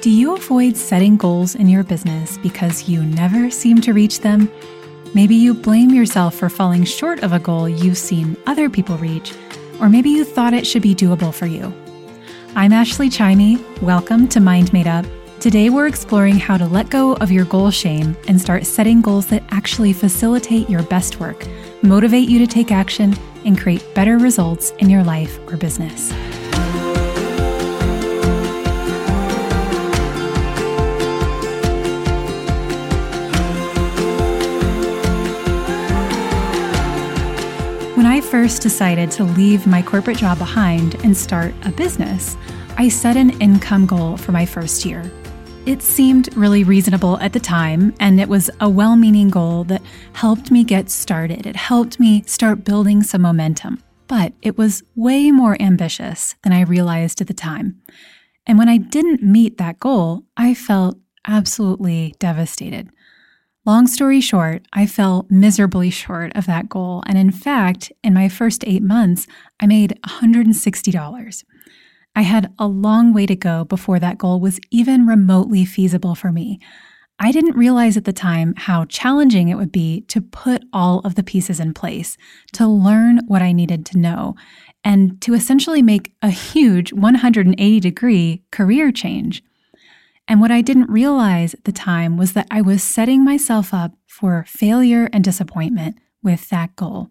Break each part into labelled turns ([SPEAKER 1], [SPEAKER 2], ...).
[SPEAKER 1] Do you avoid setting goals in your business because you never seem to reach them? Maybe you blame yourself for falling short of a goal you've seen other people reach, or maybe you thought it should be doable for you. I'm Ashley Chimey. Welcome to Mind Made Up. Today, we're exploring how to let go of your goal shame and start setting goals that actually facilitate your best work, motivate you to take action, and create better results in your life or business. First decided to leave my corporate job behind and start a business, I set an income goal for my first year. It seemed really reasonable at the time, and it was a well meaning goal that helped me get started. It helped me start building some momentum. But it was way more ambitious than I realized at the time. And when I didn't meet that goal, I felt absolutely devastated. Long story short, I fell miserably short of that goal. And in fact, in my first eight months, I made $160. I had a long way to go before that goal was even remotely feasible for me. I didn't realize at the time how challenging it would be to put all of the pieces in place, to learn what I needed to know, and to essentially make a huge 180 degree career change. And what I didn't realize at the time was that I was setting myself up for failure and disappointment with that goal.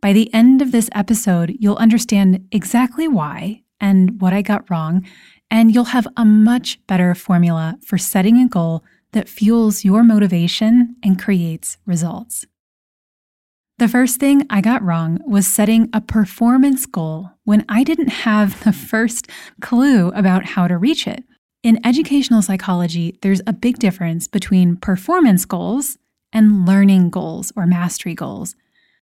[SPEAKER 1] By the end of this episode, you'll understand exactly why and what I got wrong, and you'll have a much better formula for setting a goal that fuels your motivation and creates results. The first thing I got wrong was setting a performance goal when I didn't have the first clue about how to reach it. In educational psychology, there's a big difference between performance goals and learning goals or mastery goals.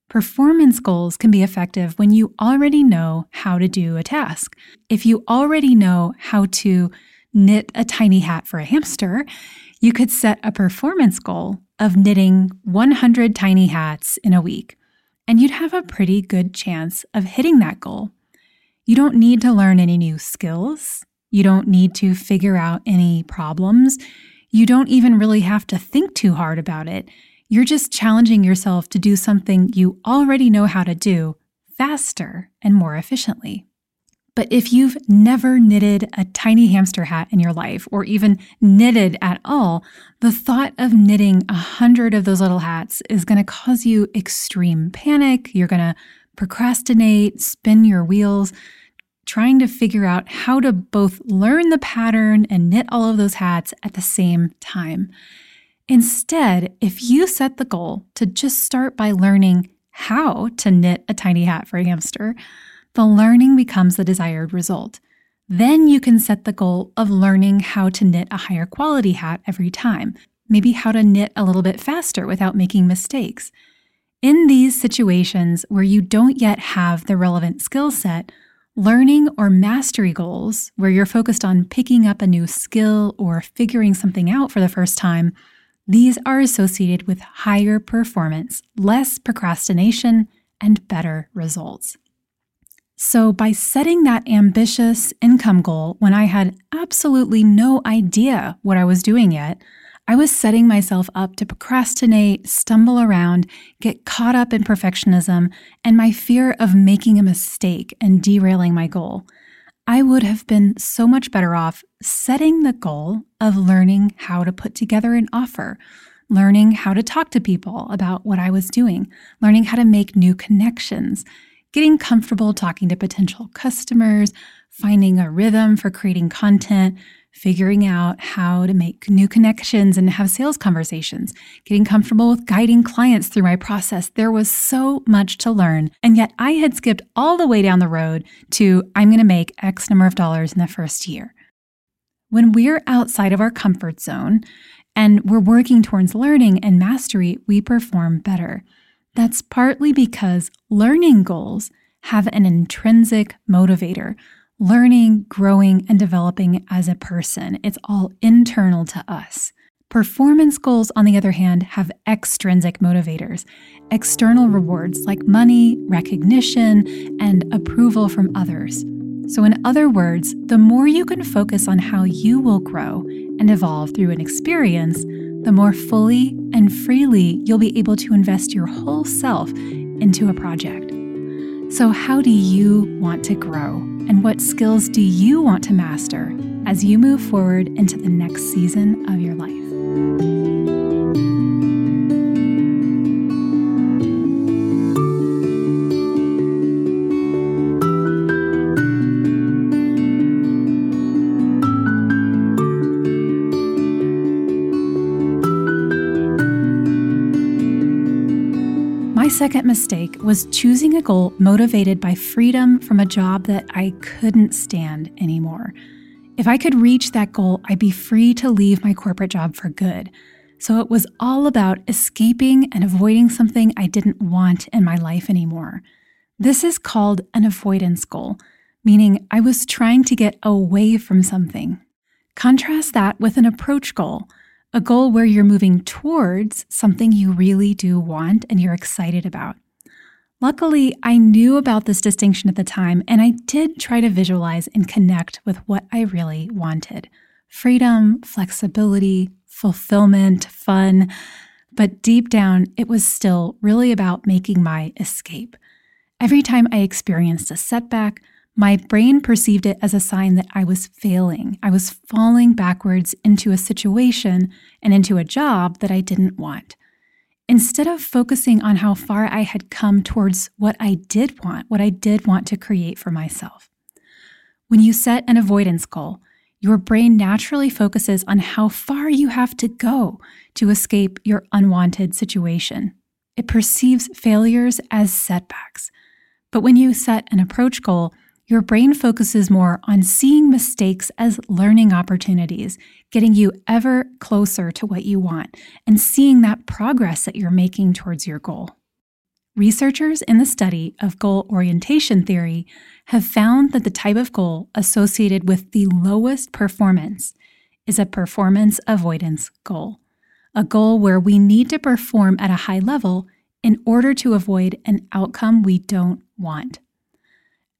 [SPEAKER 1] Performance goals can be effective when you already know how to do a task. If you already know how to knit a tiny hat for a hamster, you could set a performance goal of knitting 100 tiny hats in a week, and you'd have a pretty good chance of hitting that goal. You don't need to learn any new skills. You don't need to figure out any problems. You don't even really have to think too hard about it. You're just challenging yourself to do something you already know how to do faster and more efficiently. But if you've never knitted a tiny hamster hat in your life, or even knitted at all, the thought of knitting a hundred of those little hats is going to cause you extreme panic. You're going to procrastinate, spin your wheels trying to figure out how to both learn the pattern and knit all of those hats at the same time. Instead, if you set the goal to just start by learning how to knit a tiny hat for a hamster, the learning becomes the desired result. Then you can set the goal of learning how to knit a higher quality hat every time, maybe how to knit a little bit faster without making mistakes. In these situations where you don't yet have the relevant skill set, Learning or mastery goals, where you're focused on picking up a new skill or figuring something out for the first time, these are associated with higher performance, less procrastination, and better results. So, by setting that ambitious income goal when I had absolutely no idea what I was doing yet, I was setting myself up to procrastinate, stumble around, get caught up in perfectionism, and my fear of making a mistake and derailing my goal. I would have been so much better off setting the goal of learning how to put together an offer, learning how to talk to people about what I was doing, learning how to make new connections, getting comfortable talking to potential customers, finding a rhythm for creating content, figuring out how to make new connections and have sales conversations, getting comfortable with guiding clients through my process. There was so much to learn. And yet I had skipped all the way down the road to I'm going to make X number of dollars in the first year. When we're outside of our comfort zone and we're working towards learning and mastery, we perform better. That's partly because learning goals have an intrinsic motivator learning, growing, and developing as a person. It's all internal to us. Performance goals, on the other hand, have extrinsic motivators, external rewards like money, recognition, and approval from others. So, in other words, the more you can focus on how you will grow and evolve through an experience, the more fully and freely you'll be able to invest your whole self into a project. So, how do you want to grow? And what skills do you want to master as you move forward into the next season of your life? Second mistake was choosing a goal motivated by freedom from a job that I couldn't stand anymore. If I could reach that goal, I'd be free to leave my corporate job for good. So it was all about escaping and avoiding something I didn't want in my life anymore. This is called an avoidance goal, meaning I was trying to get away from something. Contrast that with an approach goal a goal where you're moving towards something you really do want and you're excited about. Luckily, I knew about this distinction at the time, and I did try to visualize and connect with what I really wanted freedom, flexibility, fulfillment, fun. But deep down, it was still really about making my escape. Every time I experienced a setback, my brain perceived it as a sign that I was failing. I was falling backwards into a situation and into a job that I didn't want. Instead of focusing on how far I had come towards what I did want, what I did want to create for myself. When you set an avoidance goal, your brain naturally focuses on how far you have to go to escape your unwanted situation. It perceives failures as setbacks. But when you set an approach goal, your brain focuses more on seeing mistakes as learning opportunities, getting you ever closer to what you want, and seeing that progress that you're making towards your goal. Researchers in the study of goal orientation theory have found that the type of goal associated with the lowest performance is a performance avoidance goal, a goal where we need to perform at a high level in order to avoid an outcome we don't want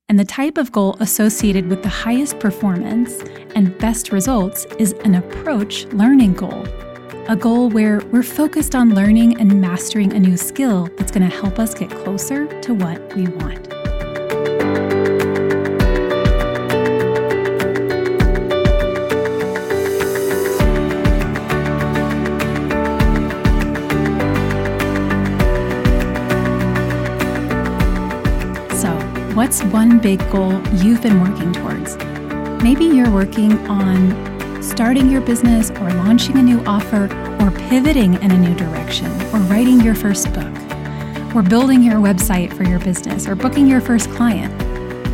[SPEAKER 1] and the type of goal associated with the highest performance and best results is an approach learning goal. A goal where we're focused on learning and mastering a new skill that's going to help us get closer to what we want. What's one big goal you've been working towards? Maybe you're working on starting your business or launching a new offer or pivoting in a new direction or writing your first book or building your website for your business or booking your first client.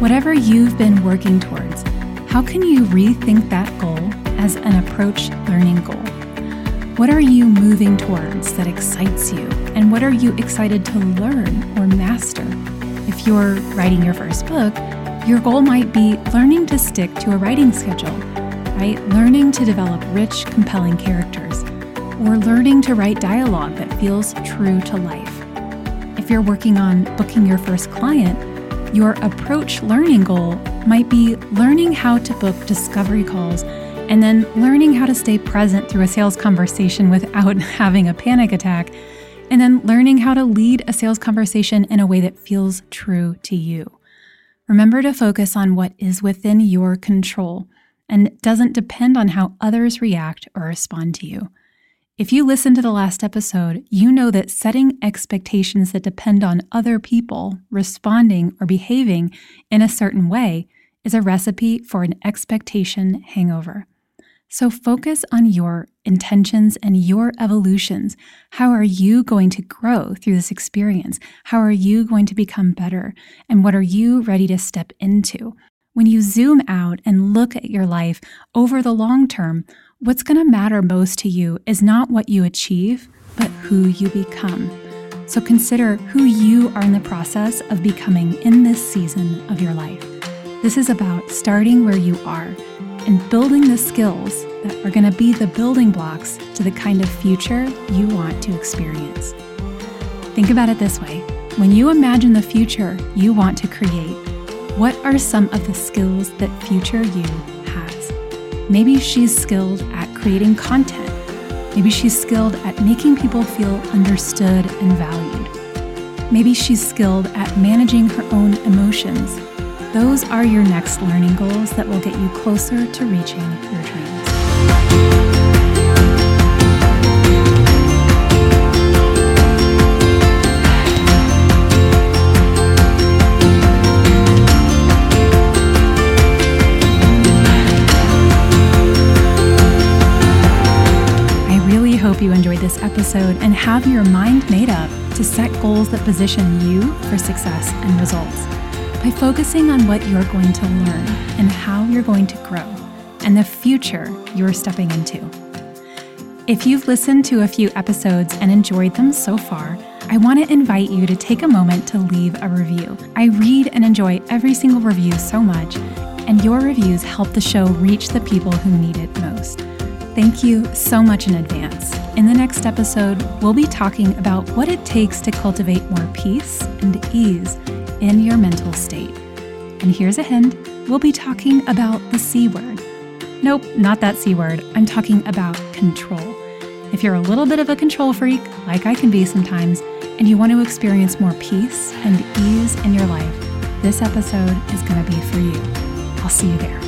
[SPEAKER 1] Whatever you've been working towards, how can you rethink that goal as an approach learning goal? What are you moving towards that excites you? And what are you excited to learn or master? If you're writing your first book, your goal might be learning to stick to a writing schedule, right? Learning to develop rich, compelling characters, or learning to write dialogue that feels true to life. If you're working on booking your first client, your approach learning goal might be learning how to book discovery calls and then learning how to stay present through a sales conversation without having a panic attack and then learning how to lead a sales conversation in a way that feels true to you. Remember to focus on what is within your control and doesn't depend on how others react or respond to you. If you listen to the last episode, you know that setting expectations that depend on other people responding or behaving in a certain way is a recipe for an expectation hangover. So focus on your intentions and your evolutions. How are you going to grow through this experience? How are you going to become better? And what are you ready to step into? When you zoom out and look at your life over the long term, what's going to matter most to you is not what you achieve, but who you become. So consider who you are in the process of becoming in this season of your life. This is about starting where you are and building the skills that are going to be the building blocks to the kind of future you want to experience. Think about it this way when you imagine the future you want to create, What are some of the skills that future you has? Maybe she's skilled at creating content. Maybe she's skilled at making people feel understood and valued. Maybe she's skilled at managing her own emotions. Those are your next learning goals that will get you closer to reaching your dreams. I really hope you enjoyed this episode and have your mind made up to set goals that position you for success and results by focusing on what you're going to learn and how you're going to grow and the future you're stepping into. If you've listened to a few episodes and enjoyed them so far, I want to invite you to take a moment to leave a review. I read and enjoy every single review so much, and your reviews help the show reach the people who need it most. Thank you so much in advance. In the next episode, we'll be talking about what it takes to cultivate more peace and ease in your mental state. And here's a hint we'll be talking about the C word. Nope, not that C word. I'm talking about control. If you're a little bit of a control freak, like I can be sometimes, and you want to experience more peace and ease in your life, this episode is going to be for you. I'll see you there.